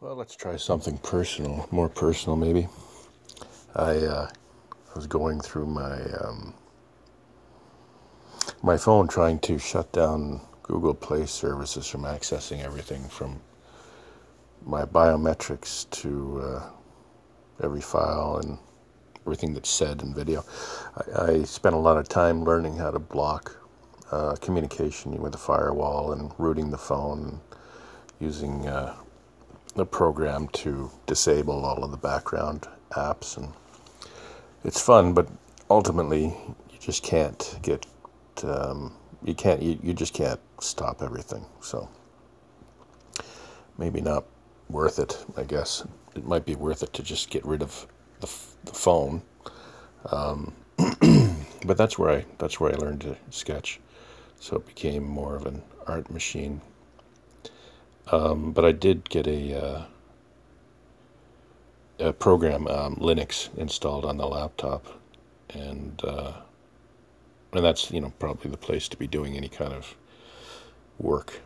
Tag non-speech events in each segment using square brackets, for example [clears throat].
Well, let's try something personal, more personal maybe. I uh, was going through my um, my phone trying to shut down Google Play services from accessing everything from my biometrics to uh, every file and everything that's said in video. I, I spent a lot of time learning how to block uh, communication with a firewall and rooting the phone, using uh, the program to disable all of the background apps, and it's fun, but ultimately you just can't get um, you can't you, you just can't stop everything. So maybe not worth it. I guess it might be worth it to just get rid of the, the phone. Um, [clears throat] but that's where I that's where I learned to sketch so it became more of an art machine. Um, but I did get a, uh, a program, um, Linux, installed on the laptop, and uh, and that's you know probably the place to be doing any kind of work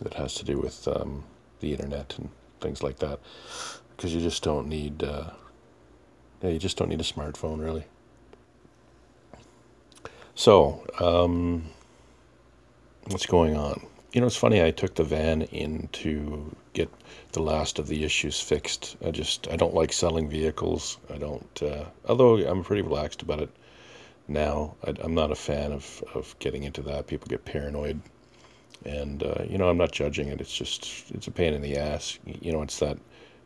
that has to do with um, the internet and things like that, because you just don't need uh, yeah you just don't need a smartphone really. So. Um, what's going on. You know, it's funny. I took the van in to get the last of the issues fixed. I just I don't like selling vehicles. I don't. Uh, although I'm pretty relaxed about it now. I, am not a fan of of getting into that. People get paranoid, and uh, you know I'm not judging it. It's just it's a pain in the ass. You know, it's that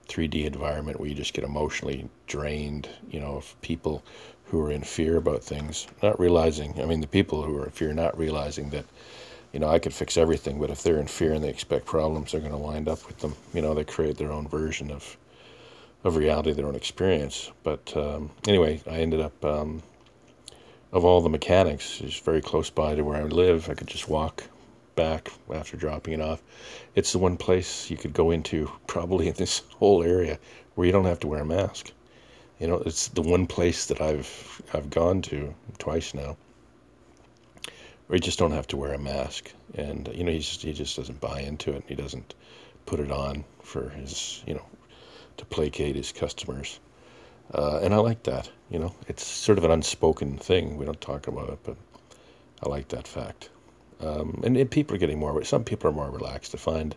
3D environment where you just get emotionally drained. You know, of people who are in fear about things, not realizing. I mean, the people who are in fear, not realizing that you know, I could fix everything, but if they're in fear and they expect problems, they're going to wind up with them. You know, they create their own version of of reality, their own experience. But um, anyway, I ended up um, of all the mechanics, it's very close by to where I live. I could just walk back after dropping it off. It's the one place you could go into [laughs] probably in this whole area where you don't have to wear a mask. You know, it's the one place that I've I've gone to twice now or he just don't have to wear a mask. And you know, he just he just doesn't buy into it. He doesn't put it on for his you know to placate his customers. Uh, and I like that. You know, it's sort of an unspoken thing. We don't talk about it, but I like that fact. Um, and, and people are getting more. Some people are more relaxed. to find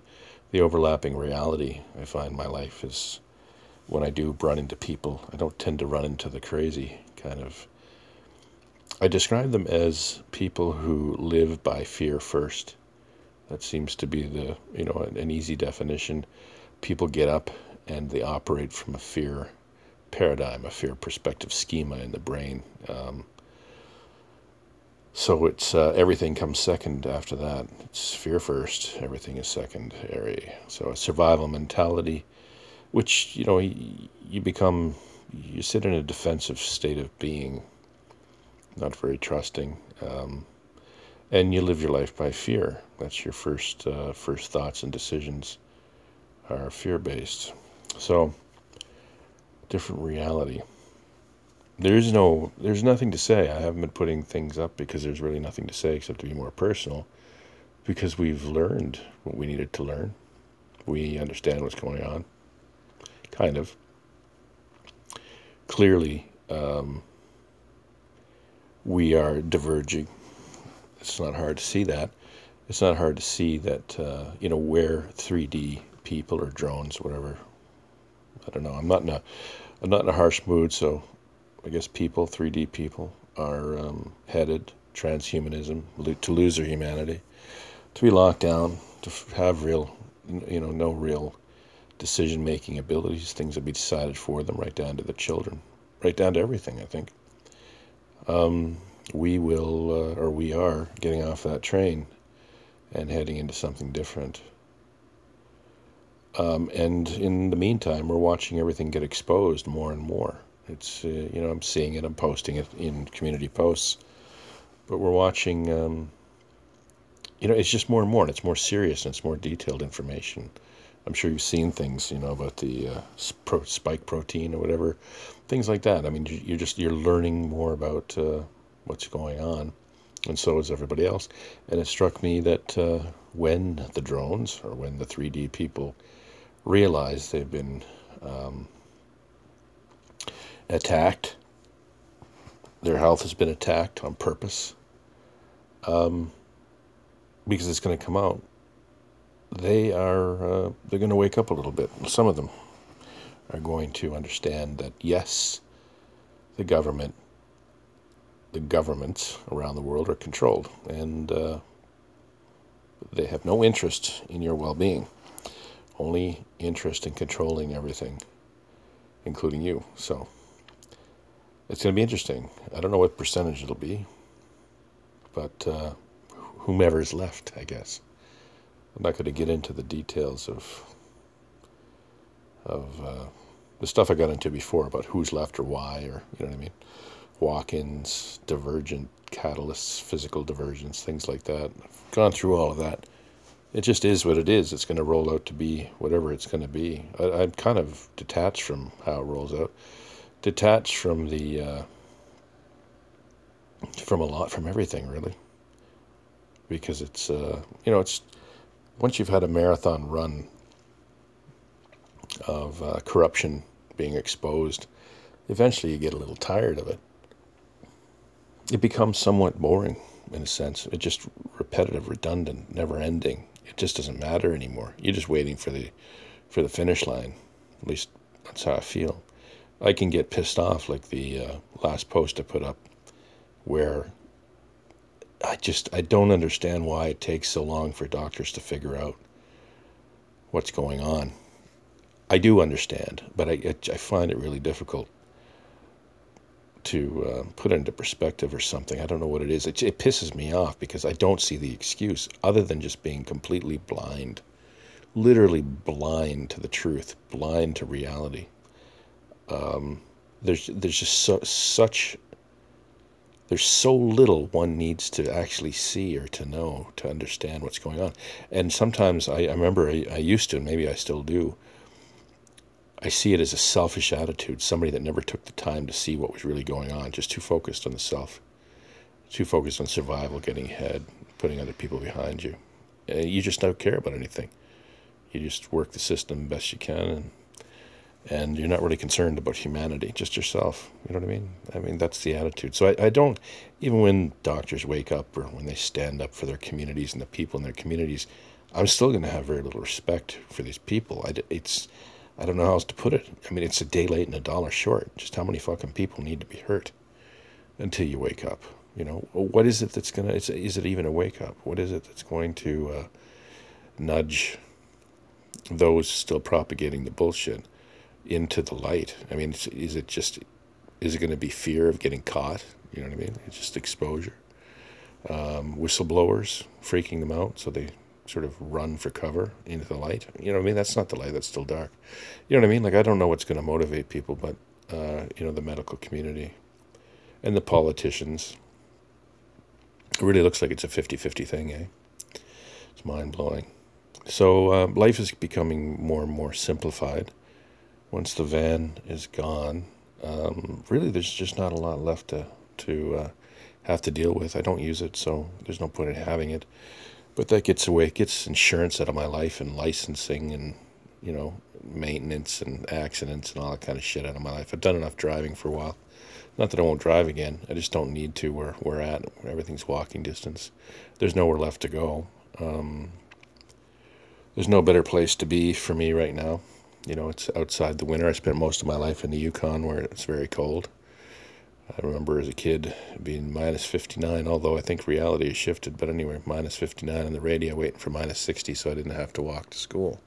the overlapping reality. I find my life is when I do run into people. I don't tend to run into the crazy kind of I describe them as people who live by fear first. That seems to be the, you know, an, easy definition. People get up and they operate from a fear paradigm, a fear perspective schema in the brain. Um, so it's uh, everything comes second after that. It's fear first, everything is secondary. So a survival mentality, which you know you, you become, you sit in a defensive state of being not very trusting, um, and you live your life by fear. That's your first uh, first thoughts and decisions are fear based. So different reality. There's no there's nothing to say. I haven't been putting things up because there's really nothing to say except to be more personal. Because we've learned what we needed to learn. We understand what's going on. Kind of. Clearly, um, we are diverging. It's not hard to see that. It's not hard to see that, uh, you know, where 3D people or drones, whatever. I don't know. I'm not in a, I'm not in a harsh mood, so I guess people, 3D people, are um, headed transhumanism to lose their humanity, to be locked down, to have real, you know, no real decision-making abilities. Things that be decided for them, right down to the children, right down to everything. I think um, we will, uh, or we are, getting off that train and heading into something different. Um, and in the meantime, we're watching everything get exposed more and more. It's, uh, you know, I'm seeing it, I'm posting it in community posts, but we're watching, um, you know, it's just more and more, and it's more serious and it's more detailed information. I'm sure you've seen things, you know, about the uh, spike protein or whatever, things like that. I mean, you're just you're learning more about uh, what's going on, and so is everybody else. And it struck me that uh, when the drones or when the 3D people realize they've been um, attacked. Their health has been attacked on purpose um, because it's going to come out. They are uh, they're going to wake up a little bit. Some of them are going to understand that yes, the government, the governments around the world are controlled, and uh, they have no interest in your well-being, only interest in controlling everything, including you. So it's going to be interesting. I don't know what percentage it'll be, but uh, whomever is left, I guess. I'm not going to get into the details of of uh, the stuff I got into before about who's left or why, or you know what I mean. Walk-ins, divergent catalysts, physical divergence, things like that. I've gone through all of that. It just is what it is. It's going to roll out to be whatever it's going to be. I, I'm kind of detached from how it rolls out, detached from the uh, from a lot, from everything, really. Because it's uh, you know it's once you've had a marathon run of uh, corruption being exposed, eventually you get a little tired of it. It becomes somewhat boring in a sense. It's just repetitive, redundant, never ending. It just doesn't matter anymore. You're just waiting for the for the finish line. At least that's how I feel. I can get pissed off like the uh, last post I put up where I just I don't understand why it takes so long for doctors to figure out what's going on. I do understand, but I, I find it really difficult to uh, put it into perspective or something. I don't know what it is. It, it pisses me off because I don't see the excuse other than just being completely blind, literally blind to the truth, blind to reality. Um, there's there's just so, such there's so little one needs to actually see or to know to understand what's going on. And sometimes I, I remember I, I used to, and maybe I still do, I see it as a selfish attitude, somebody that never took the time to see what was really going on, just too focused on the self, too focused on survival, getting ahead, putting other people behind you. And you just don't care about anything. You just work the system best you can, and and you're not really concerned about humanity, just yourself. You know what I mean? I mean that's the attitude. So I, I don't, even when doctors wake up or when they stand up for their communities and the people in their communities, I'm still going to have very little respect for these people. I, it's I don't know how else to put it. I mean, it's a day late and a dollar short. Just how many fucking people need to be hurt until you wake up? You know, what is it that's gonna? Is, is it even a wake up? What is it that's going to uh, nudge those still propagating the bullshit into the light? I mean, is it just? Is it going to be fear of getting caught? You know what I mean? It's just exposure. Um, whistleblowers freaking them out so they sort of run for cover into the light. You know what I mean? That's not the light, that's still dark. You know what I mean? Like, I don't know what's going to motivate people, but, uh, you know, the medical community and the politicians. It really looks like it's a 50 50 thing, eh? It's mind blowing. So, uh, life is becoming more and more simplified. Once the van is gone, um, really, there's just not a lot left to, to uh, have to deal with. I don't use it, so there's no point in having it but that gets away, it gets insurance out of my life and licensing and, you know, maintenance and accidents and all that kind of shit out of my life. I've done enough driving for a while. Not that I won't drive again. I just don't need to where we're at. Everything's walking distance. There's nowhere left to go. Um, there's no better place to be for me right now. You know, it's outside the winter. I spent most of my life in the Yukon where it's very cold. I remember as a kid being minus 59, although I think reality has shifted. But anyway, minus 59 on the radio, waiting for minus 60 so I didn't have to walk to school.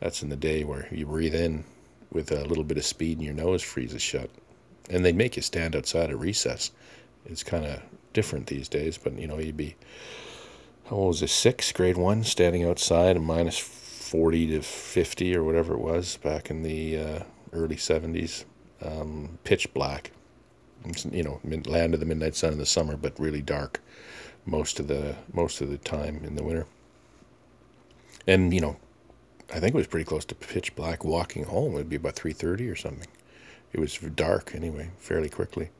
That's in the day where you breathe in with a little bit of speed and your nose freezes shut. And they'd make you stand outside at recess. It's kind of different these days, but you know, you'd be, how old was it, six, grade one, standing outside and minus 40 to 50 or whatever it was back in the uh, early 70s, um, pitch black you know, land of the midnight sun in the summer, but really dark most of the most of the time in the winter. And you know, I think it was pretty close to pitch black walking home. It'd be about three thirty or something. It was dark anyway, fairly quickly.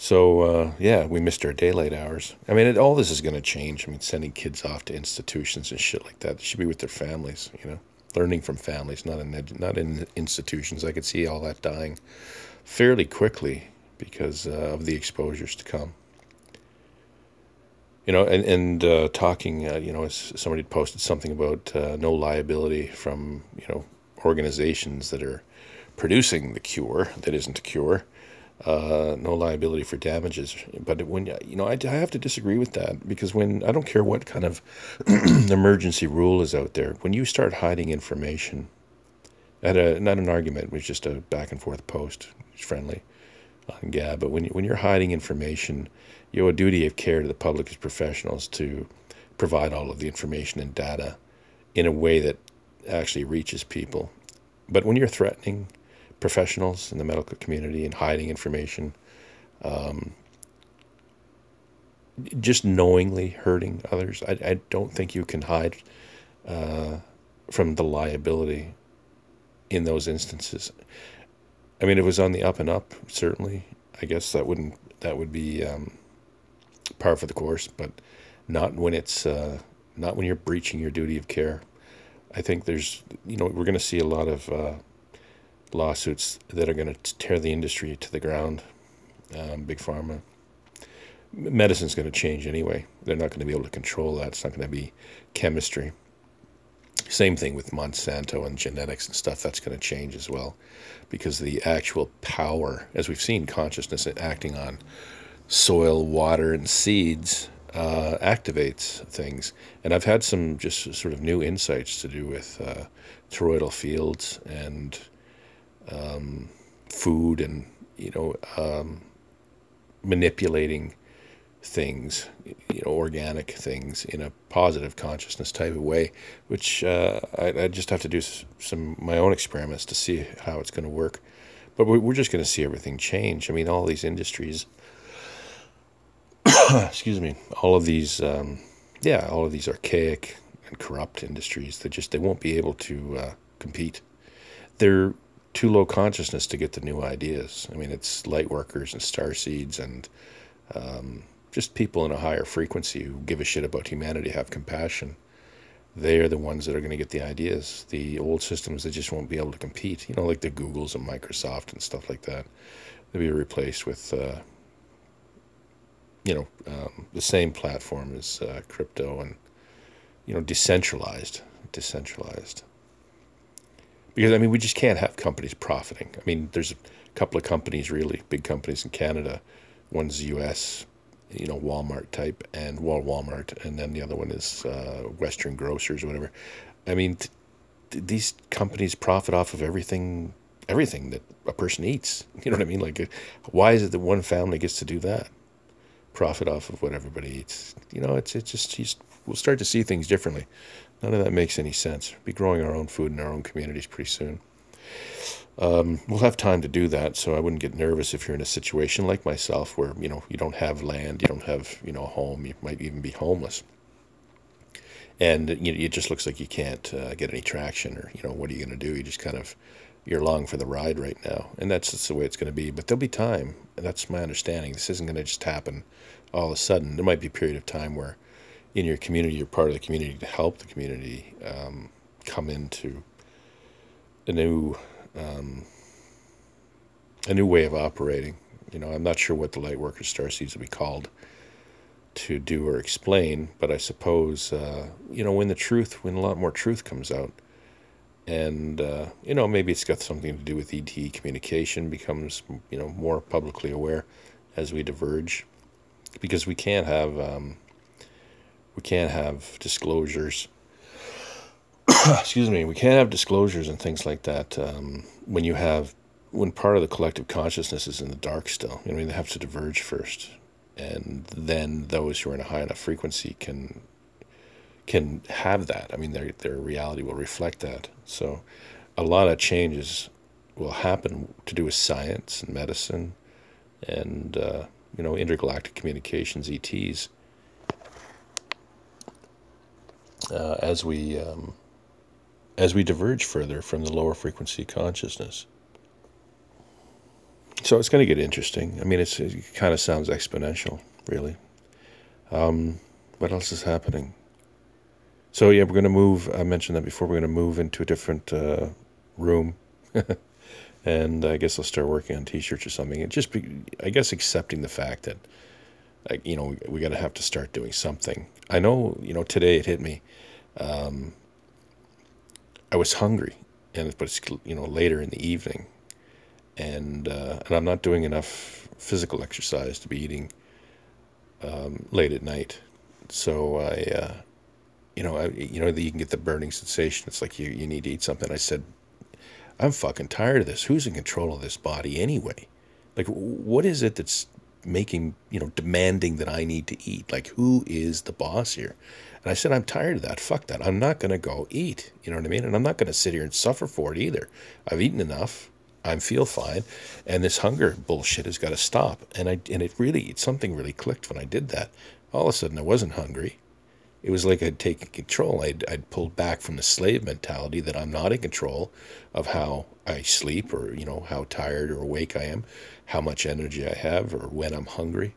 So uh, yeah, we missed our daylight hours. I mean, it, all this is going to change. I mean, sending kids off to institutions and shit like that. They should be with their families, you know. learning from families, not in not in institutions. I could see all that dying fairly quickly because uh, of the exposures to come. You know, and and uh, talking, uh, you know, somebody posted something about uh, no liability from you know organizations that are producing the cure that isn't a cure uh, no liability for damages. But when you know, I, I, have to disagree with that because when I don't care what kind of [clears throat] emergency rule is out there, when you start hiding information, at a not an argument, it was just a back and forth post, it's friendly on Gab. But when you, when you're hiding information, you owe a duty of care to the public as professionals to provide all of the information and data in a way that actually reaches people. But when you're threatening professionals in the medical community and hiding information, um, just knowingly hurting others. I, I don't think you can hide uh, from the liability in those instances. I mean, it was on the up and up, certainly, I guess that wouldn't that would be um, par for the course, but not when it's uh, not when you're breaching your duty of care. I think there's, you know, we're going to see a lot of uh, lawsuits that are going to tear the industry to the ground. Um, big pharma. Medicine's going to change anyway. They're not going to be able to control that. It's not going to be chemistry. Same thing with Monsanto and genetics and stuff. That's going to change as well, because the actual power, as we've seen, consciousness acting on soil, water, and seeds uh, activates things. And I've had some just sort of new insights to do with uh, toroidal fields and um, food and you know um, manipulating things, you know, organic things in a positive consciousness type of way, which uh, I, I, just have to do some my own experiments to see how it's going to work. But we're just going to see everything change. I mean, all these industries, [coughs] excuse me, all of these, um, yeah, all of these archaic and corrupt industries, they just they won't be able to uh, compete. They're too low consciousness to get the new ideas. I mean, it's light workers and star seeds and um, just people in a higher frequency who give a shit about humanity, have compassion. They are the ones that are going to get the ideas. The old systems that just won't be able to compete. You know, like the Googles and Microsoft and stuff like that. They'll be replaced with, uh, you know, um, the same platform as uh, crypto and, you know, decentralized. Decentralized because I mean we just can't have companies profiting. I mean, there's a couple of companies, really big companies in Canada. One's U.S., you know, Walmart type, and well, Walmart, and then the other one is uh, Western Grocers or whatever. I mean, th- these companies profit off of everything, everything that a person eats. [laughs] You know what I mean? Like, why is it that one family gets to do that? Profit off of what everybody eats. You know, it's it's just we'll start to see things differently. None of that makes any sense. We'll be growing our own food in our own communities pretty soon. Um, we'll have time to do that, so I wouldn't get nervous if you're in a situation like myself where you know you don't have land, you don't have you know a home, you might even be homeless, and you know, it just looks like you can't uh, get any traction, or you know what are you going to do? You just kind of you're along for the ride right now, and that's just the way it's going to be. But there'll be time, and that's my understanding. This isn't going to just happen all of a sudden. There might be a period of time where in your community, you're part of the community to help the community um, come into a new um, a new way of operating. You know, I'm not sure what the light Star starseeds will be called to do or explain, but I suppose uh, you know when the truth, when a lot more truth comes out, and uh, you know maybe it's got something to do with ET communication becomes you know more publicly aware as we diverge, because we can't have um, we can't have disclosures. [coughs] Excuse me. We can't have disclosures and things like that um, when you have when part of the collective consciousness is in the dark still. I mean, they have to diverge first, and then those who are in a high enough frequency can can have that. I mean, their their reality will reflect that. So, a lot of changes will happen to do with science and medicine, and uh, you know, intergalactic communications, ETs uh, as we um, as we diverge further from the lower frequency consciousness. So it's going to get interesting. I mean, it kind of sounds exponential, really. Um, what else is happening? So yeah, we're going to move. I mentioned that before. We're going to move into a different uh, room, [laughs] and I guess I'll start working on t-shirts or something. And just, be, I guess, accepting the fact that, like, you know, we, we got to have to start doing something. I know, you know, today it hit me. Um, I was hungry, and but it's you know later in the evening, and uh, and I'm not doing enough physical exercise to be eating um, late at night. So I, uh, you know, I, you know, that you can get the burning sensation. It's like you, you need to eat something. I said, I'm fucking tired of this. Who's in control of this body anyway? Like, what is it that's making, you know, demanding that I need to eat? Like, who is the boss here? And I said, I'm tired of that. Fuck that. I'm not going to go eat. You know what I mean? And I'm not going to sit here and suffer for it either. I've eaten enough. I feel fine, and this hunger bullshit has got to stop. And I and it really something really clicked when I did that. All of a sudden, I wasn't hungry. It was like I'd taken control. I'd I'd pulled back from the slave mentality that I'm not in control of how I sleep or you know how tired or awake I am, how much energy I have, or when I'm hungry.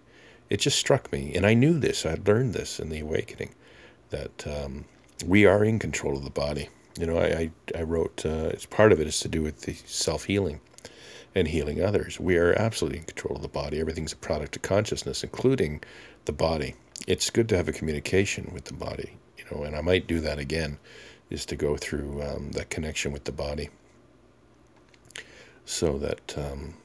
It just struck me, and I knew this. I'd learned this in the awakening, that um, we are in control of the body. You know, I, I, I wrote, uh, it's part of it is to do with the self healing and healing others. We are absolutely in control of the body. Everything's a product of consciousness, including the body. It's good to have a communication with the body, you know, and I might do that again, is to go through um, that connection with the body so that um,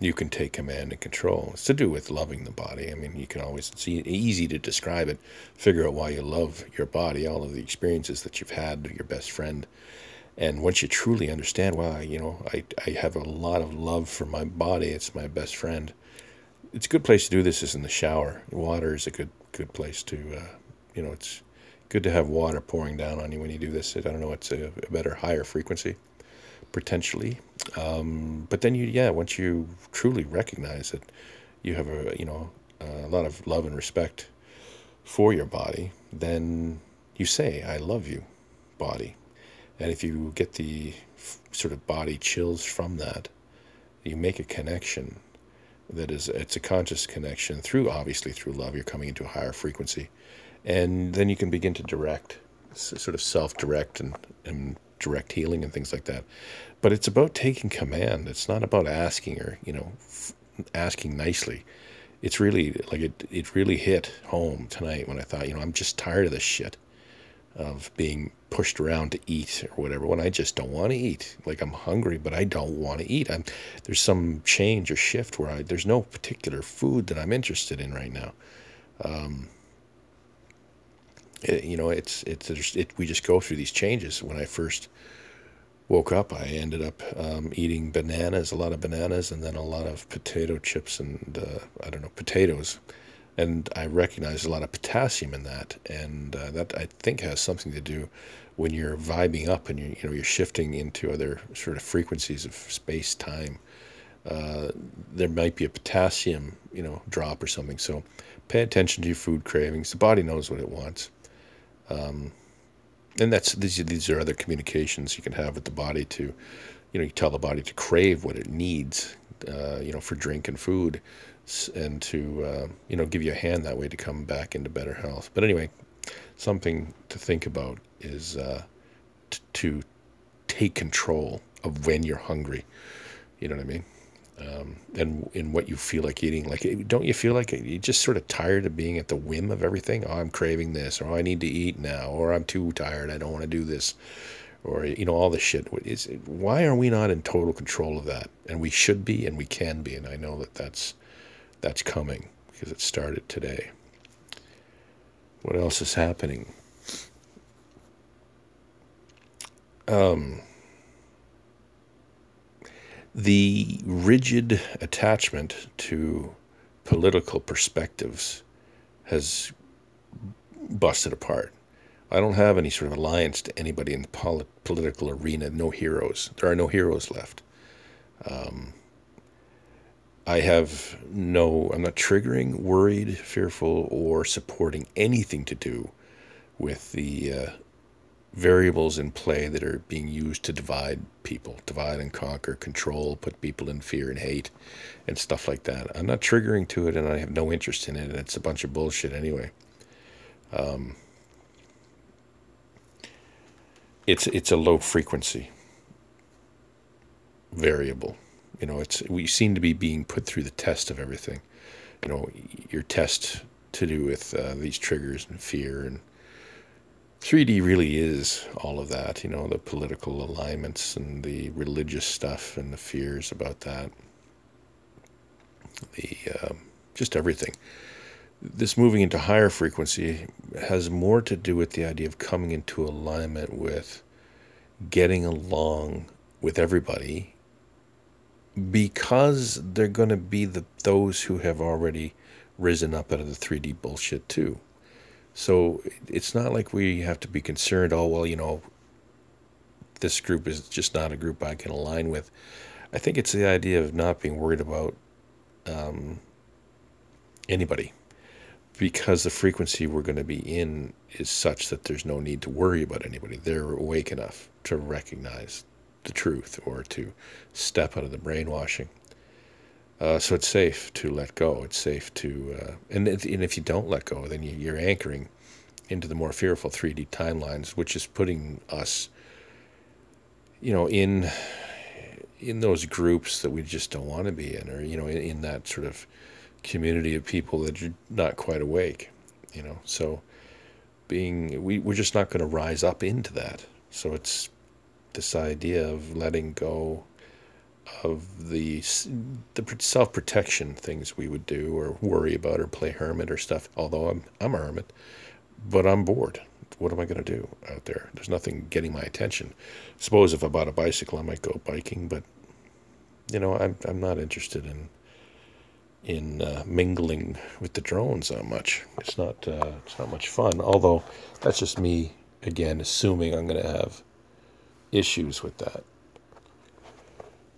you can take command and control. It's to do with loving the body. I mean, you can always, it's easy to describe it, figure out why you love your body, all of the experiences that you've had, your best friend. And once you truly understand, wow, you know, I, I have a lot of love for my body, it's my best friend. It's a good place to do this is in the shower. Water is a good good place to, uh, you know, it's good to have water pouring down on you when you do this. I don't know, it's a, a better, higher frequency potentially. Um, but then you, yeah, once you truly recognize that you have a, you know, a lot of love and respect for your body, then you say, I love you, body. And if you get the f- sort of body chills from that, you make a connection that is, it's a conscious connection through, obviously, through love. You're coming into a higher frequency. And then you can begin to direct, sort of self direct and, and direct healing and things like that. But it's about taking command. It's not about asking or, you know, f- asking nicely. It's really like it, it really hit home tonight when I thought, you know, I'm just tired of this shit of being pushed around to eat or whatever when I just don't want to eat. Like I'm hungry, but I don't want to eat. I'm there's some change or shift where I there's no particular food that I'm interested in right now. Um, it, you know, it's it's it, we just go through these changes. When I first woke up, I ended up um, eating bananas, a lot of bananas, and then a lot of potato chips and uh, I don't know potatoes, and I recognized a lot of potassium in that, and uh, that I think has something to do when you're vibing up and you you know you're shifting into other sort of frequencies of space time. Uh, there might be a potassium, you know, drop or something. So, pay attention to your food cravings. The body knows what it wants. Um, and that's these these are other communications you can have with the body to, you know, you tell the body to crave what it needs, uh, you know, for drink and food, and to uh, you know give you a hand that way to come back into better health. But anyway, something to think about is uh, t- to take control of when you're hungry. You know what I mean? Um, and in what you feel like eating. Like, don't you feel like you're just sort of tired of being at the whim of everything? Oh, I'm craving this, or oh, I need to eat now, or I'm too tired, I don't want to do this, or you know, all this shit. Is why are we not in total control of that? And we should be, and we can be. And I know that that's that's coming because it started today. What else is happening? Um, the rigid attachment to political perspectives has busted apart. I don't have any sort of alliance to anybody in the polit- political arena. No heroes. There are no heroes left. Um, I have no, I'm not triggering, worried, fearful, or supporting anything to do with the uh, variables in play that are being used to divide people, divide and conquer, control, put people in fear and hate, and stuff like that. I'm not triggering to it, and I have no interest in it, and it's a bunch of bullshit anyway. Um, it's it's a low frequency variable. You know, it's we seem to be being put through the test of everything. You know, your test to do with uh, these triggers and fear and 3D really is all of that. You know, the political alignments and the religious stuff and the fears about that. The um, just everything. This moving into higher frequency has more to do with the idea of coming into alignment with getting along with everybody because they're going to be the those who have already risen up out of the 3D bullshit too. So it's not like we have to be concerned, oh, well, you know, this group is just not a group I can align with. I think it's the idea of not being worried about um, anybody because the frequency we're going to be in is such that there's no need to worry about anybody. They're awake enough to recognize the truth or to step out of the brainwashing. Uh, so it's safe to let go. It's safe to, uh, and, if, and if you don't let go, then you, you're anchoring into the more fearful 3D timelines, which is putting us, you know, in in those groups that we just don't want to be in, or you know, in, in that sort of community of people that are not quite awake, you know. So being, we we're just not going to rise up into that. So it's this idea of letting go of the the self protection things we would do or worry about or play hermit or stuff. Although I'm I'm a hermit, but I'm bored. What am I going to do out there? There's nothing getting my attention. Suppose if I bought a bicycle, I might go biking, but you know I'm I'm not interested in in uh, mingling with the drones that much. It's not uh, it's not much fun. Although that's just me again assuming I'm going to have issues with that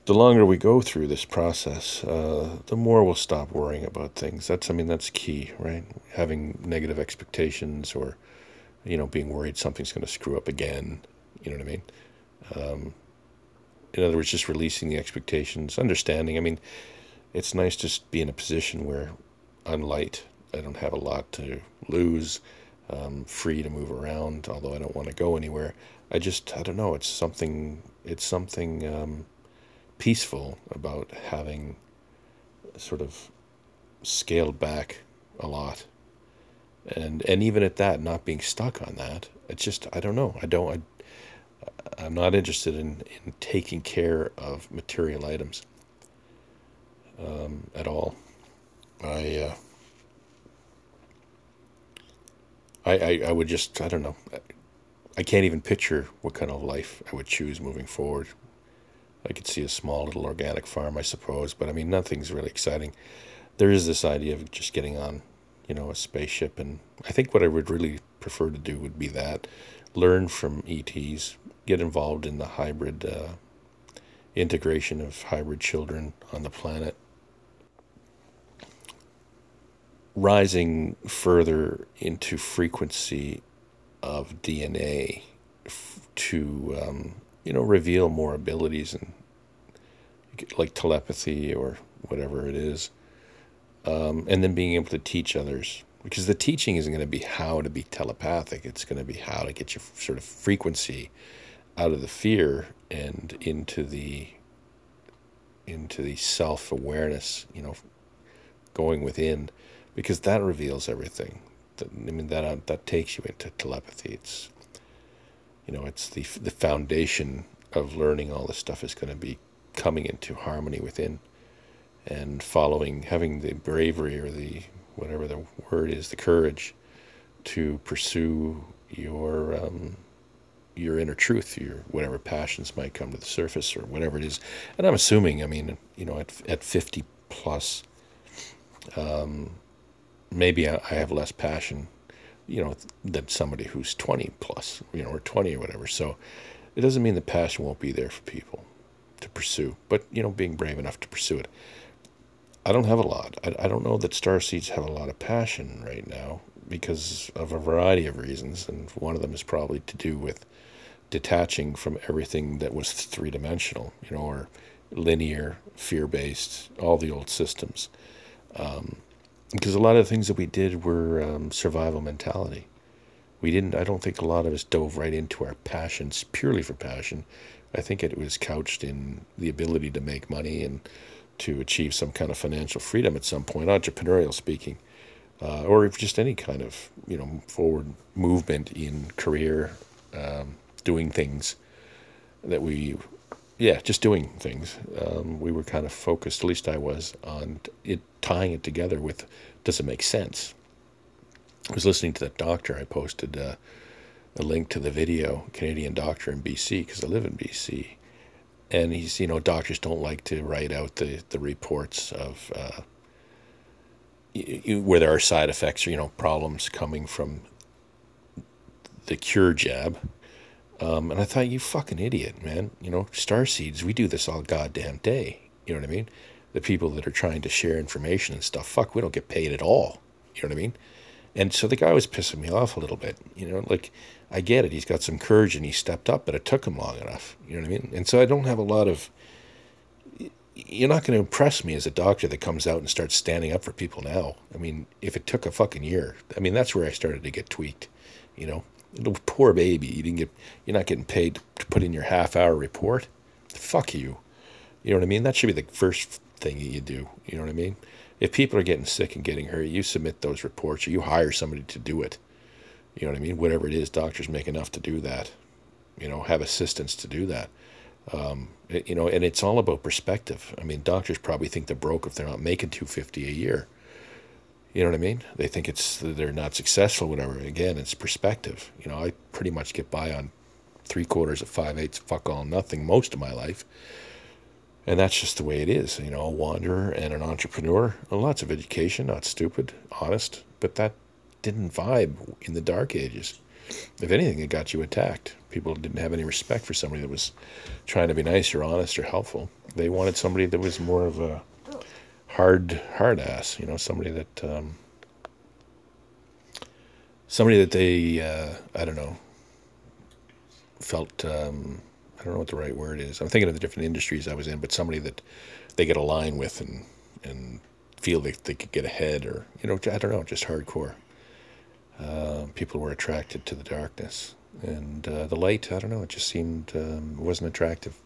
the longer we go through this process, uh, the more we'll stop worrying about things. That's, I mean, that's key, right? Having negative expectations or, you know, being worried something's going to screw up again. You know what I mean? Um, in other words, just releasing the expectations, understanding. I mean, it's nice to be in a position where I'm light. I don't have a lot to lose. Um, free to move around, although I don't want to go anywhere. I just, I don't know. It's something. It's something. Um, peaceful about having sort of scaled back a lot. And and even at that not being stuck on that it's just i don't know. I don't I, i'm not interested in in taking care of material items um, at all. I, uh, I i i would just i don't know. I can't even picture what kind of life i would choose moving forward I could see a small little organic farm, I suppose, but I mean, nothing's really exciting. There is this idea of just getting on, you know, a spaceship, and I think what I would really prefer to do would be that learn from ETs, get involved in the hybrid uh, integration of hybrid children on the planet. Rising further into frequency of DNA f- to um, you know, reveal more abilities and like telepathy or whatever it is. Um, and then being able to teach others because the teaching isn't going to be how to be telepathic. It's going to be how to get your sort of frequency out of the fear and into the into the self awareness. You know, going within, because that reveals everything. I mean, that that takes you into telepathy. It's you know, it's the the foundation of learning all this stuff is going to be coming into harmony within and following, having the bravery or the whatever the word is, the courage to pursue your um, your inner truth, your whatever passions might come to the surface or whatever it is. And I'm assuming, I mean, you know, at at 50 plus, um, maybe I, I have less passion you know, than somebody who's 20 plus, you know, or 20 or whatever. So it doesn't mean the passion won't be there for people to pursue, but, you know, being brave enough to pursue it. I don't have a lot. I, I don't know that star seeds have a lot of passion right now because of a variety of reasons. And one of them is probably to do with detaching from everything that was three dimensional, you know, or linear, fear based, all the old systems. Um, because a lot of the things that we did were um, survival mentality. we didn't. I don't think a lot of us dove right into our passions purely for passion. I think it was couched in the ability to make money and to achieve some kind of financial freedom at some point, entrepreneurial speaking, uh, or just any kind of you know forward movement in career, um, doing things that we, yeah, just doing things. Um, we were kind of focused, at least I was, on it tying it together with does it make sense. I was listening to that doctor. I posted uh, a link to the video, Canadian doctor in BC, because I live in BC and he's you know doctors don't like to write out the the reports of uh, where there are side effects or you know problems coming from the cure jab. Um, and I thought, you fucking idiot, man. You know, star seeds, we do this all goddamn day. You know what I mean? The people that are trying to share information and stuff, fuck, we don't get paid at all. You know what I mean? And so the guy was pissing me off a little bit. You know, like I get it. He's got some courage and he stepped up, but it took him long enough. You know what I mean? And so I don't have a lot of. You're not going to impress me as a doctor that comes out and starts standing up for people now. I mean, if it took a fucking year, I mean, that's where I started to get tweaked. You know, poor baby, you didn't get. You're not getting paid to put in your half hour report. Fuck you. You know what I mean? That should be the first thing you do. You know what I mean? If people are getting sick and getting hurt, you submit those reports or you hire somebody to do it. You know what I mean? Whatever it is, doctors make enough to do that. You know, have assistants to do that. Um, it, you know, and it's all about perspective. I mean, doctors probably think they're broke if they're not making two fifty a year. You know what I mean? They think it's they're not successful, whatever. Again, it's perspective. You know, I pretty much get by on three quarters of five eighths, fuck all, nothing most of my life, and that's just the way it is. You know, a wanderer and an entrepreneur. Lots of education, not stupid, honest, but that didn't vibe in the dark ages. If anything, it got you attacked. People didn't have any respect for somebody that was trying to be nice or honest or helpful. They wanted somebody that was more of a hard, hard ass. You know, somebody that, um, somebody that they, uh, I don't know, felt. Um, I don't know what the right word is. I'm thinking of the different industries I was in, but somebody that they get a line with and and feel they, they could get ahead or you know I don't know just hardcore. Uh, people were attracted to the darkness and uh, the light. I don't know. It just seemed um, wasn't attractive.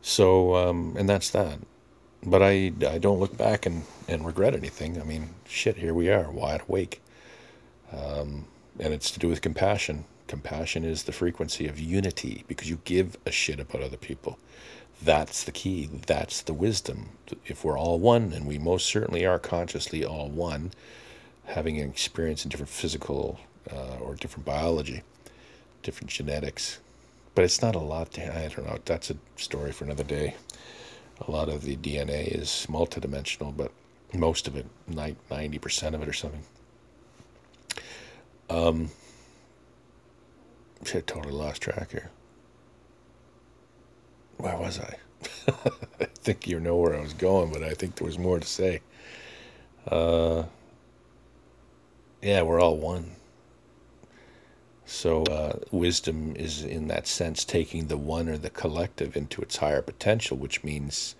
So um, and that's that. But I I don't look back and and regret anything. I mean, shit, here we are, wide awake. Um, and it's to do with compassion. Compassion is the frequency of unity because you give a shit about other people. That's the key. That's the wisdom. If we're all one, and we most certainly are consciously all one, having an experience in different physical uh, or different biology, different genetics. But it's not a lot. To, I don't know. That's a story for another day. A lot of the DNA is multidimensional, but most of it, ninety percent of it or something. Um, shit, totally lost track here. Where was I? [laughs] I think you know where I was going, but I think there was more to say. Uh, yeah, we're all one. So, uh, wisdom is in that sense taking the one or the collective into its higher potential, which means,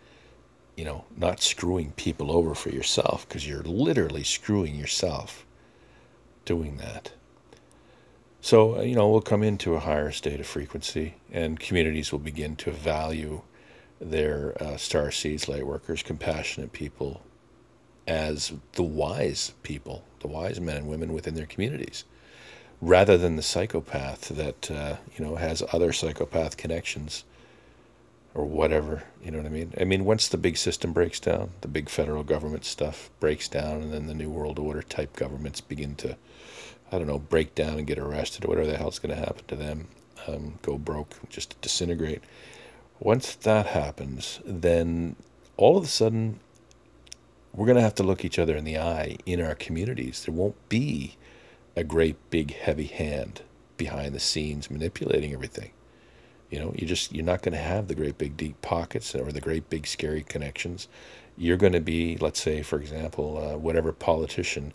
you know, not screwing people over for yourself, because you're literally screwing yourself doing that. So, uh, you know, we'll come into a higher state of frequency, and communities will begin to value their uh, star seeds, light workers, compassionate people, as the wise people, the wise men and women within their communities, rather than the psychopath that uh, you know has other psychopath connections or whatever. You know what I mean? I mean, once the big system breaks down, the big federal government stuff breaks down, and then the new world order type governments begin to, I don't know, break down and get arrested or whatever the hell's going to happen to them, um, go broke, just disintegrate. Once that happens, then all of a sudden we're going to have to look each other in the eye in our communities. There won't be a great big heavy hand behind the scenes manipulating everything. You know, you just you're not going to have the great big deep pockets or the great big scary connections. You're going to be, let's say, for example, uh, whatever politician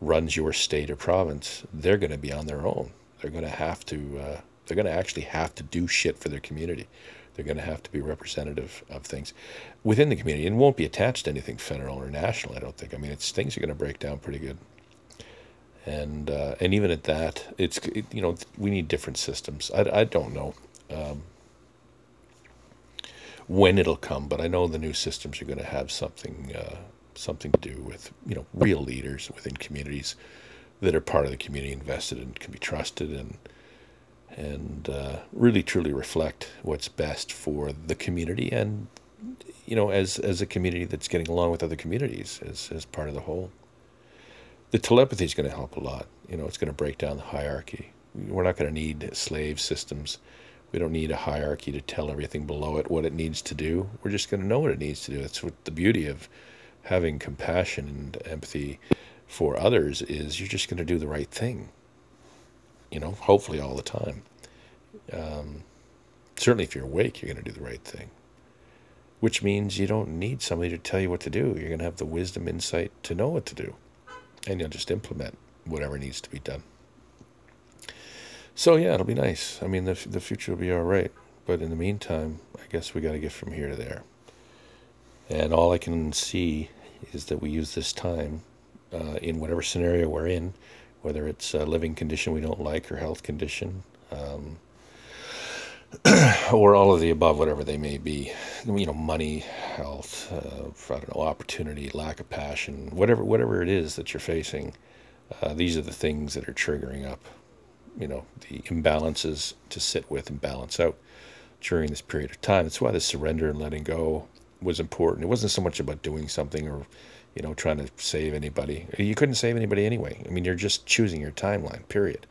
runs your state or province, they're going to be on their own. They're going to have to. Uh, they're going to actually have to do shit for their community. They're going to have to be representative of things within the community and won't be attached to anything federal or national, I don't think. I mean, it's things are going to break down pretty good. And uh, and even at that, it's it, you know we need different systems. I, I don't know um, when it'll come, but I know the new systems are going to have something uh, something to do with you know real leaders within communities that are part of the community, invested and can be trusted, and and uh, really truly reflect what's best for the community and you know as as a community that's getting along with other communities as as part of the whole the telepathy is going to help a lot. You know, it's going to break down the hierarchy. We're not going to need slave systems. We don't need a hierarchy to tell everything below it what it needs to do. We're just going to know what it needs to do. That's what the beauty of having compassion and empathy for others is. You're just going to do the right thing. You know, hopefully all the time. Um, certainly, if you're awake, you're going to do the right thing. Which means you don't need somebody to tell you what to do. You're going to have the wisdom, insight to know what to do and you'll just implement whatever needs to be done. So yeah, it'll be nice. I mean, the the future will be all right. But in the meantime, I guess we got to get from here to there. And all I can see is that we use this time uh, in whatever scenario we're in, whether it's a living condition we don't like or health condition, um, [clears throat] or all of the above, whatever they may be. You know, money, health, uh, I don't know, opportunity, lack of passion, whatever, whatever it is that you're facing. Uh, these are the things that are triggering up, you know, the imbalances to sit with and balance out during this period of time. That's why the surrender and letting go was important. It wasn't so much about doing something or, you know, trying to save anybody. You couldn't save anybody anyway. I mean, you're just choosing your timeline. Period.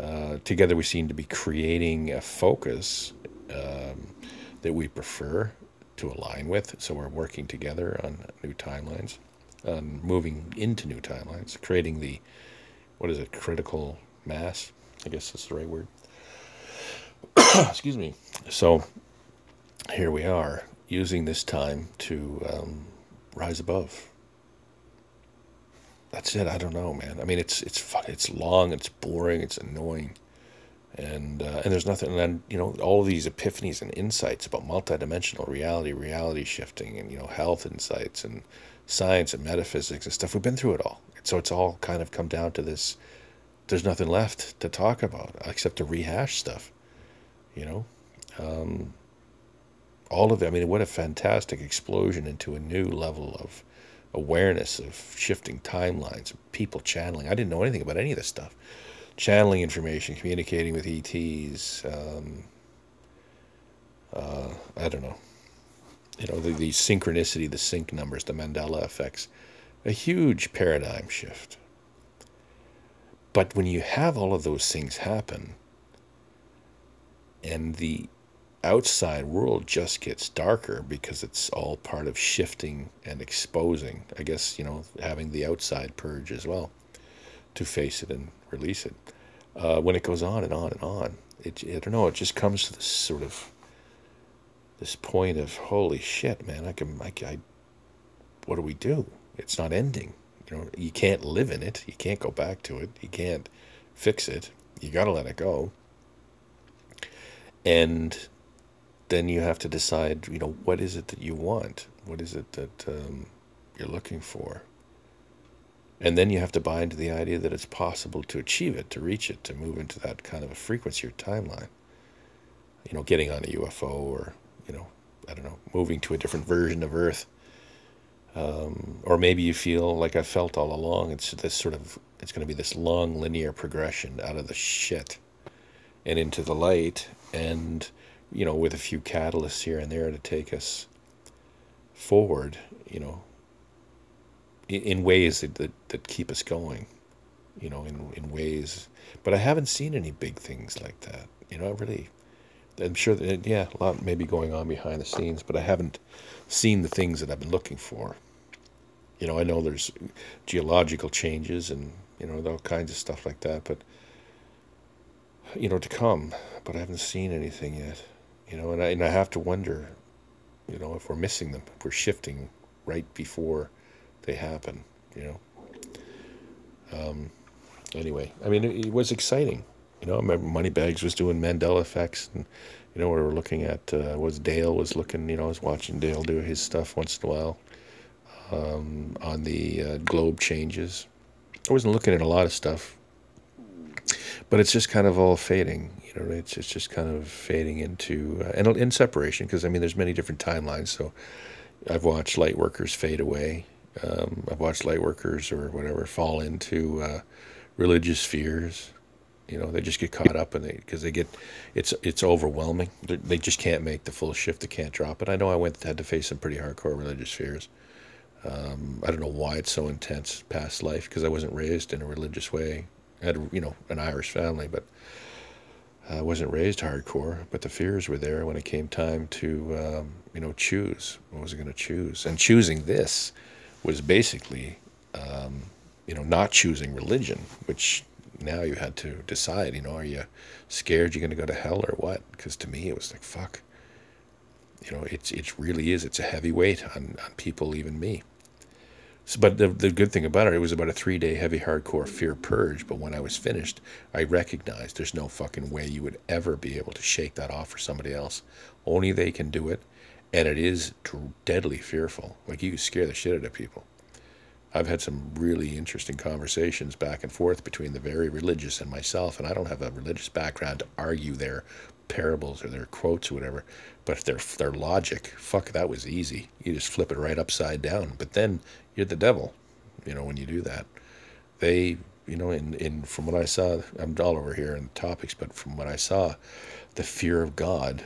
Uh, together, we seem to be creating a focus um, that we prefer to align with. So we're working together on new timelines, on moving into new timelines, creating the what is it, critical mass? I guess that's the right word. [coughs] Excuse me. So here we are using this time to um, rise above that's it. I don't know, man. I mean, it's it's fun. It's long. It's boring. It's annoying, and uh, and there's nothing. And then you know all these epiphanies and insights about multidimensional reality, reality shifting, and you know health insights and science and metaphysics and stuff. We've been through it all, so it's all kind of come down to this. There's nothing left to talk about except to rehash stuff, you know. Um, all of it. I mean, what a fantastic explosion into a new level of awareness of shifting timelines, people channeling. I didn't know anything about any of this stuff. Channeling information, communicating with ETs. Um, uh, I don't know. You know, the, the synchronicity, the sync numbers, the Mandela effects. A huge paradigm shift. But when you have all of those things happen, and the outside world just gets darker because it's all part of shifting and exposing. I guess, you know, having the outside purge as well to face it and release it. Uh, when it goes on and on and on, it, I don't know, it just comes to this sort of, this point of, holy shit, man, I can, I, I what do we do? It's not ending. You know, you can't live in it. You can't go back to it. You can't fix it. You got to let it go. And then you have to decide, you know, what is it that you want? What is it that um, you're looking for? And then you have to buy into the idea that it's possible to achieve it, to reach it, to move into that kind of a frequency or timeline. You know, getting on a UFO or, you know, I don't know, moving to a different version of Earth. Um, or maybe you feel like I felt all along. It's this sort of, it's going to be this long linear progression out of the shit and into the light. And you know, with a few catalysts here and there to take us forward, you know, in, in ways that, that, that keep us going, you know, in, in ways. But I haven't seen any big things like that. You know, I really, I'm sure that, yeah, a lot may be going on behind the scenes, but I haven't seen the things that I've been looking for. You know, I know there's geological changes and, you know, all kinds of stuff like that, but, you know, to come, but I haven't seen anything yet you know, and I, and I have to wonder, you know, if we're missing them, if we're shifting right before they happen, you know. Um, anyway, I mean, it, it, was exciting. You know, I remember Moneybags was doing Mandela effects, and you know, we were looking at uh, was Dale was looking. You know, I was watching Dale do his stuff once in a while um, on the uh, globe changes. I wasn't looking at a lot of stuff, but it's just kind of all fading. It's it's just kind of fading into uh, and in separation because I mean, there's many different timelines. So I've watched light workers fade away. Um, I've watched light workers or whatever fall into uh, religious fears. You know, they just get caught up in it because they get it's it's overwhelming. They, they just can't make the full shift. They can't drop it. I know I went had to face some pretty hardcore religious fears. Um, I don't know why it's so intense past life because I wasn't raised in a religious way. I had you know an Irish family, but I wasn't raised hardcore. But the fears were there when it came time to um, you know choose. What was I going to choose? And choosing this was basically um, you know not choosing religion, which now you had to decide, you know, are you scared you're going to go to hell or what? Because to me, it was like, fuck. You know, it's it really is. It's a heavy weight on, on people, even me. But the, the good thing about it, it was about a three day heavy hardcore fear purge. But when I was finished, I recognized there's no fucking way you would ever be able to shake that off for somebody else. Only they can do it. And it is deadly fearful. Like you scare the shit out of people. I've had some really interesting conversations back and forth between the very religious and myself, and I don't have a religious background to argue their parables or their quotes or whatever. But their their logic, fuck, that was easy. You just flip it right upside down. But then you're the devil, you know, when you do that. They, you know, in in from what I saw, I'm all over here in topics, but from what I saw, the fear of God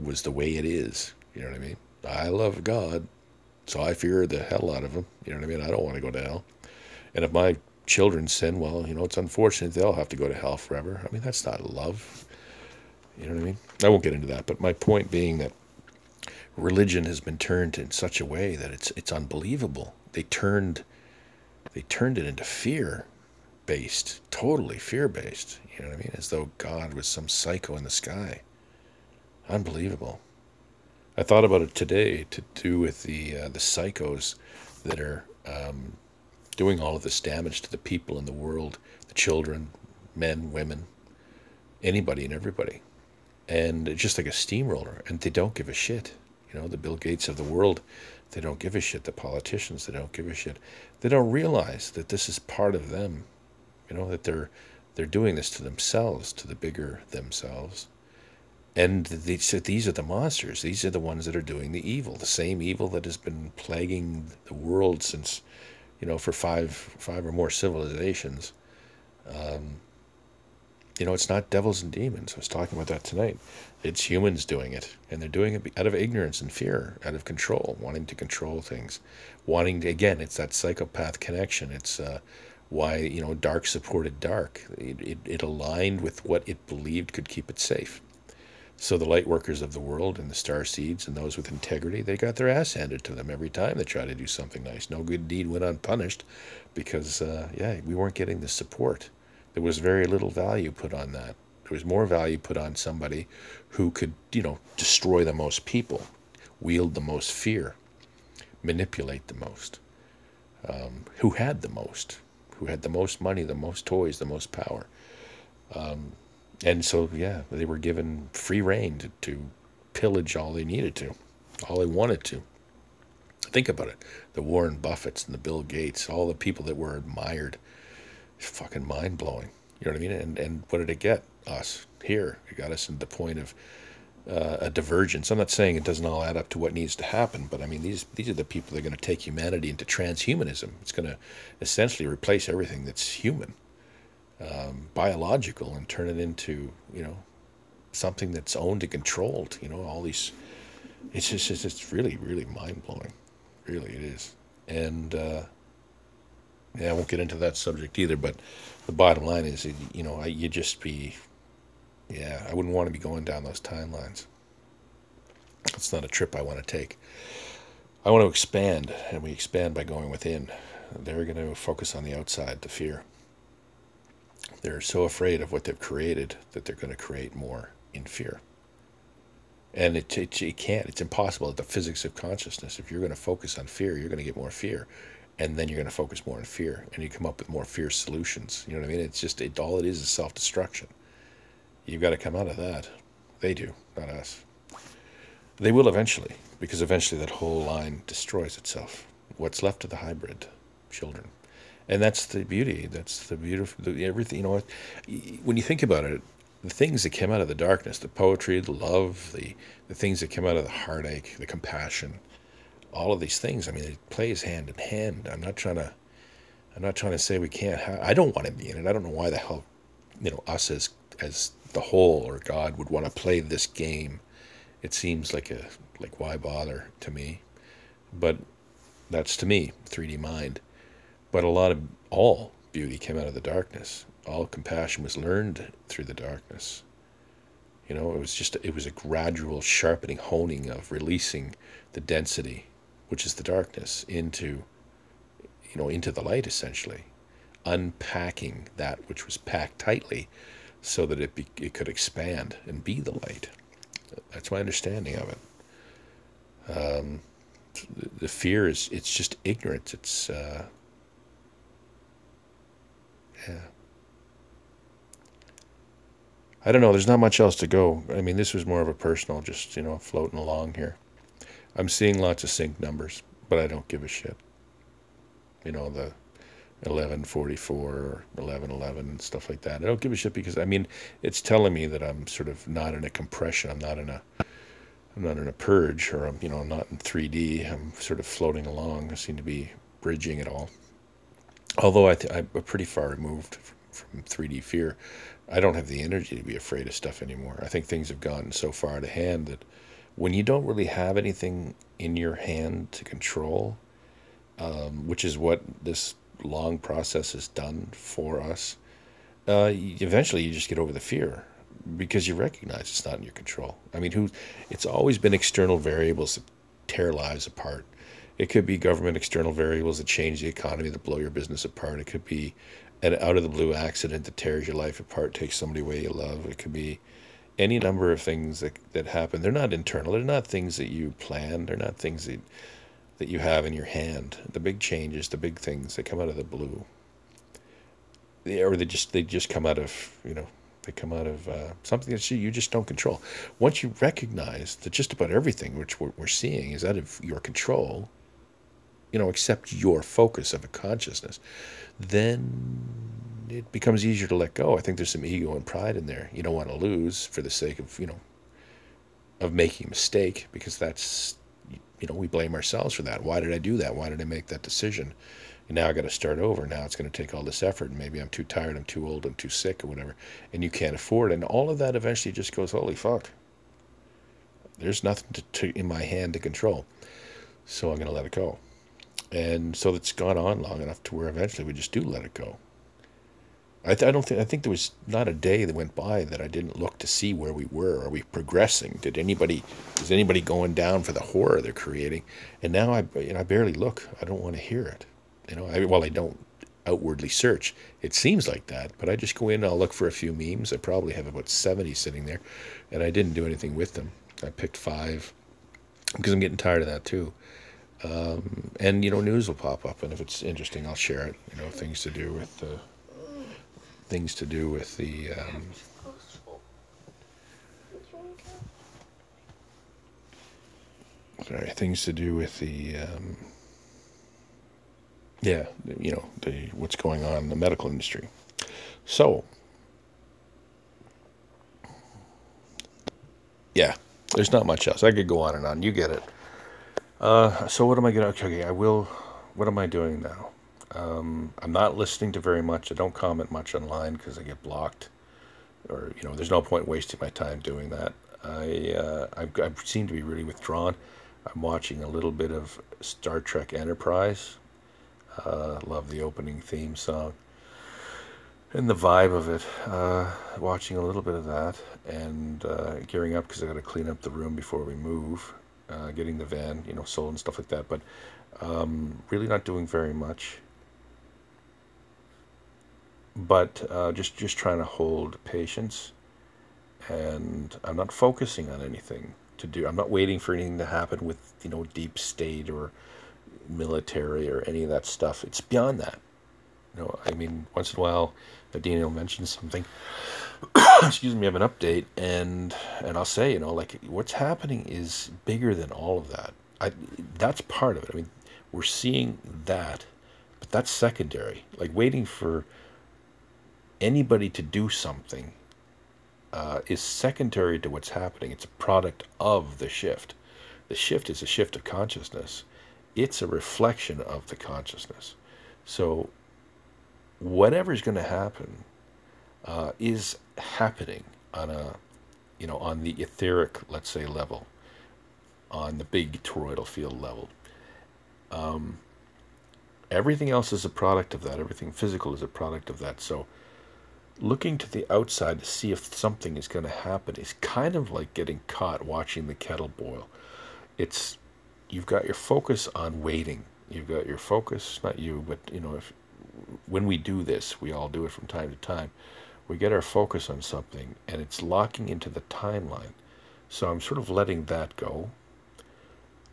was the way it is. You know what I mean? I love God. So I fear the hell out of them. You know what I mean? I don't want to go to hell. And if my children sin, well, you know, it's unfortunate they'll have to go to hell forever. I mean, that's not love. You know what I mean? I won't get into that, but my point being that religion has been turned in such a way that it's it's unbelievable. They turned they turned it into fear based, totally fear based. You know what I mean? As though God was some psycho in the sky. Unbelievable. I thought about it today to do with the uh, the psychos that are um, doing all of this damage to the people in the world, the children, men, women, anybody and everybody, and just like a steamroller, and they don't give a shit. You know, the Bill Gates of the world, they don't give a shit. The politicians, they don't give a shit. They don't realize that this is part of them. You know that they're they're doing this to themselves, to the bigger themselves and they said these are the monsters. These are the ones that are doing the evil, the same evil that has been plaguing the world since, you know, for five five or more civilizations. Um, you know, it's not devils and demons. I was talking about that tonight. It's humans doing it, and they're doing it out of ignorance and fear, out of control, wanting to control things, wanting to. Again, it's that psychopath connection. It's uh, why you know dark supported dark. It, it, it aligned with what it believed could keep it safe so the light workers of the world and the star seeds and those with integrity, they got their ass handed to them every time they tried to do something nice. No good deed went unpunished because, uh, yeah, we weren't getting the support. There was very little value put on that. There was more value put on somebody who could, you know, destroy the most people, wield the most fear, manipulate the most, um, who had the most, who had the most money, the most toys, the most power. Um, and so yeah, they were given free reign to, to pillage all they needed to, all they wanted to. Think about it: the Warren Buffetts and the Bill Gates, all the people that were admired. Fucking mind blowing. You know what I mean? And and what did it get us here? It got us to the point of uh, a divergence. I'm not saying it doesn't all add up to what needs to happen, but I mean these these are the people that are going to take humanity into transhumanism. It's going to essentially replace everything that's human um, biological and turn it into you know something that's owned and controlled. You know all these. It's just it's, it's really really mind blowing, really it is. And uh, I won't get into that subject either. But the bottom line is, you know, you just be, yeah, I wouldn't want to be going down those timelines. It's not a trip I want to take. I want to expand, and we expand by going within. They're going to focus on the outside, the fear. They're so afraid of what they've created that they're going to create more in fear. And it, it, it can't, it's impossible. The physics of consciousness, if you're going to focus on fear, you're going to get more fear. And then you're going to focus more on fear. And you come up with more fear solutions. You know what I mean? It's just, it, all it is is self destruction. You've got to come out of that. They do, not us. They will eventually, because eventually that whole line destroys itself. What's left of the hybrid children and that's the beauty. That's the beautiful the, everything. You know, when you think about it, the things that came out of the darkness, the poetry, the love, the the things that came out of the heartache, the compassion, all of these things. I mean, it plays hand in hand. I'm not trying to. I'm not trying to say we can't. I don't want to be in it. I don't know why the hell, you know, us as as the whole or God would want to play this game. It seems like a like why bother to me, but that's to me 3D mind. But a lot of all beauty came out of the darkness. All compassion was learned through the darkness. You know, it was just it was a gradual sharpening, honing of releasing the density, which is the darkness, into you know into the light essentially, unpacking that which was packed tightly, so that it be, it could expand and be the light. That's my understanding of it. Um, the fear is it's just ignorance. It's uh, yeah. I don't know. There's not much else to go. I mean, this was more of a personal, just you know, floating along here. I'm seeing lots of sync numbers, but I don't give a shit. You know the 1144 or 1111 and stuff like that. I don't give a shit because I mean, it's telling me that I'm sort of not in a compression. I'm not in a I'm not in a purge, or I'm you know not in 3D. I'm sort of floating along. I seem to be bridging it all although I th- I'm pretty far removed from 3D fear, I don't have the energy to be afraid of stuff anymore. I think things have gotten so far out of hand that when you don't really have anything in your hand to control, um, which is what this long process has done for us, uh, eventually you just get over the fear because you recognize it's not in your control. I mean, who? It's always been external variables that tear lives apart. It could be government external variables that change the economy, that blow your business apart. It could be an out of the blue accident that tears your life apart, takes somebody away you love. It could be any number of things that, that happen. They're not internal. They're not things that you plan. They're not things that that you have in your hand. The big changes, the big things, they come out of the blue. They, or they just they just come out of you know they come out of uh, something that you just don't control. Once you recognize that just about everything which we're, we're seeing is out of your control, you know, accept your focus of a consciousness, then it becomes easier to let go. I think there's some ego and pride in there. You don't want to lose for the sake of, you know, of making a mistake because that's, you know, we blame ourselves for that. Why did I do that? Why did I make that decision? And now I got to start over. Now it's going to take all this effort, and maybe I'm too tired, I'm too old, I'm too sick, or whatever, and you can't afford. It. And all of that eventually just goes, holy fuck. There's nothing to, to in my hand to control, so I'm going to let it go. And so it's gone on long enough to where eventually we just do let it go. I, th- I don't think I think there was not a day that went by that I didn't look to see where we were. Are we progressing? Did anybody is anybody going down for the horror they're creating? And now I you know, I barely look. I don't want to hear it. You know, I, well I don't outwardly search. It seems like that, but I just go in. And I'll look for a few memes. I probably have about seventy sitting there, and I didn't do anything with them. I picked five because I'm getting tired of that too. Um, and you know, news will pop up, and if it's interesting, I'll share it. You know, things to do with the things to do with the. Um, sorry, things to do with the. Um, yeah, you know, the what's going on in the medical industry. So, yeah, there's not much else. I could go on and on. You get it. Uh, so what am I gonna? Okay, I will. What am I doing now? Um, I'm not listening to very much. I don't comment much online because I get blocked, or you know, there's no point wasting my time doing that. I uh, I, I seem to be really withdrawn. I'm watching a little bit of Star Trek Enterprise. Uh, love the opening theme song and the vibe of it. Uh, watching a little bit of that and uh, gearing up because I got to clean up the room before we move uh, getting the van, you know, sold and stuff like that. But um, really not doing very much. But uh, just just trying to hold patience, and I'm not focusing on anything to do. I'm not waiting for anything to happen with you know deep state or military or any of that stuff. It's beyond that. You know, I mean, once in a while, Daniel mentions something [coughs] excuse me, I have an update, and and I'll say, you know, like what's happening is bigger than all of that. I that's part of it. I mean, we're seeing that But that's secondary. Like waiting for anybody to do something uh, is secondary to what's happening. It's a product of the shift. The shift is a shift of consciousness. It's a reflection of the consciousness. So whatever is going to happen uh, is happening on a, you know, on the etheric, let's say, level, on the big toroidal field level. Um, everything else is a product of that. Everything physical is a product of that. So looking to the outside to see if something is going to happen is kind of like getting caught watching the kettle boil. It's you've got your focus on waiting. You've got your focus, not you, but you know, if when we do this, we all do it from time to time. We get our focus on something, and it's locking into the timeline. So I'm sort of letting that go,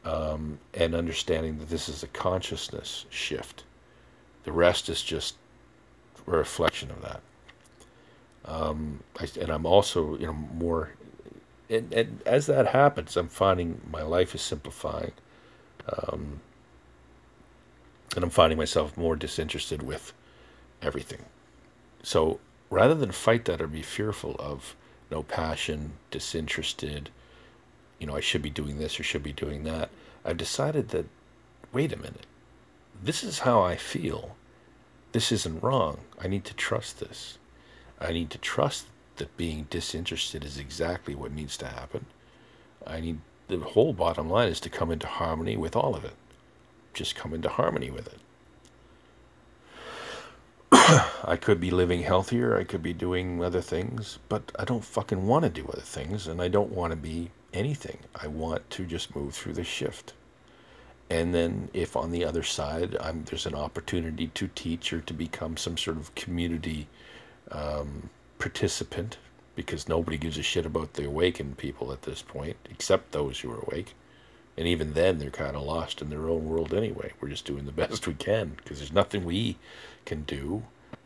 um, and understanding that this is a consciousness shift. The rest is just a reflection of that. Um, I, and I'm also, you know, more, and, and as that happens, I'm finding my life is simplifying. Um, and I'm finding myself more disinterested with everything. So rather than fight that or be fearful of no passion, disinterested, you know, I should be doing this or should be doing that, I've decided that, wait a minute, this is how I feel. This isn't wrong. I need to trust this. I need to trust that being disinterested is exactly what needs to happen. I need the whole bottom line is to come into harmony with all of it. Just come into harmony with it. [clears throat] I could be living healthier, I could be doing other things, but I don't fucking want to do other things and I don't want to be anything. I want to just move through the shift. And then if on the other side I'm, there's an opportunity to teach or to become some sort of community um, participant because nobody gives a shit about the awakened people at this point, except those who are awake. And even then, they're kind of lost in their own world anyway. We're just doing the [laughs] best we can because there's nothing we can do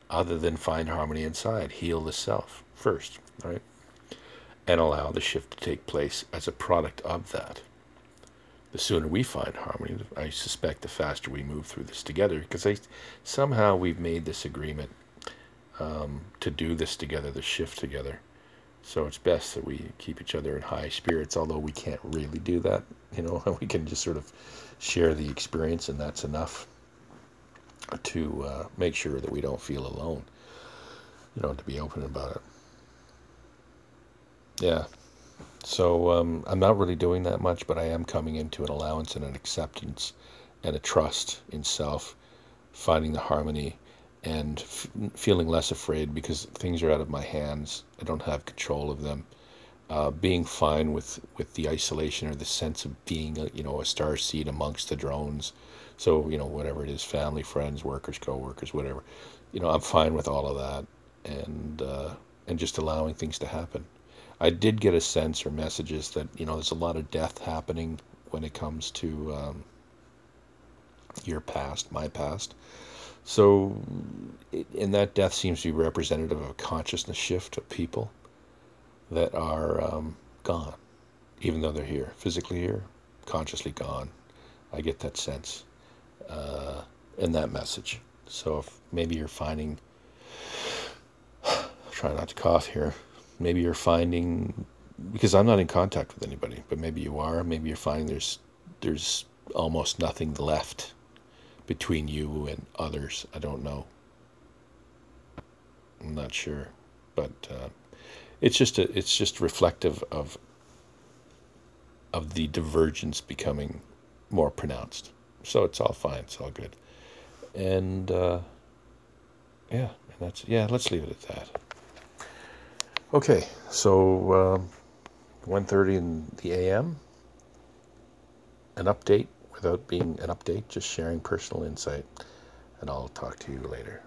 other than find harmony inside, heal the self first, right? And allow the shift to take place as a product of that. The sooner we find harmony, I suspect the faster we move through this together because I, somehow we've made this agreement um, to do this together, the shift together. So it's best that we keep each other in high spirits, although we can't really do that. You know, [laughs] we can just sort of share the experience, and that's enough to uh, make sure that we don't feel alone. You know, to be open about it. Yeah. So um, I'm not really doing that much, but I am coming into an allowance and an acceptance and a trust in self, finding the harmony and f- feeling less afraid because things are out of my hands. I don't have control of them. Uh, being fine with, with the isolation or the sense of being, a, you know, a star seed amongst the drones. So, you know, whatever it is, family, friends, workers, co-workers, whatever, you know, I'm fine with all of that and, uh, and just allowing things to happen. I did get a sense or messages that, you know, there's a lot of death happening when it comes to um, your past, my past. So, and that death seems to be representative of a consciousness shift of people that are um, gone, even though they're here, physically here, consciously gone. I get that sense uh, in that message. So, if maybe you're finding, [sighs] try not to cough here, maybe you're finding, because I'm not in contact with anybody, but maybe you are, maybe you're finding there's there's almost nothing left between you and others. I don't know. I'm not sure, but uh, it's just a, it's just reflective of of the divergence becoming more pronounced. So it's all fine. It's all good. And uh, yeah, and that's yeah. Let's leave it at that. Okay, so um, 1.30 in the a.m. An update without being an update, just sharing personal insight. And I'll talk to you later.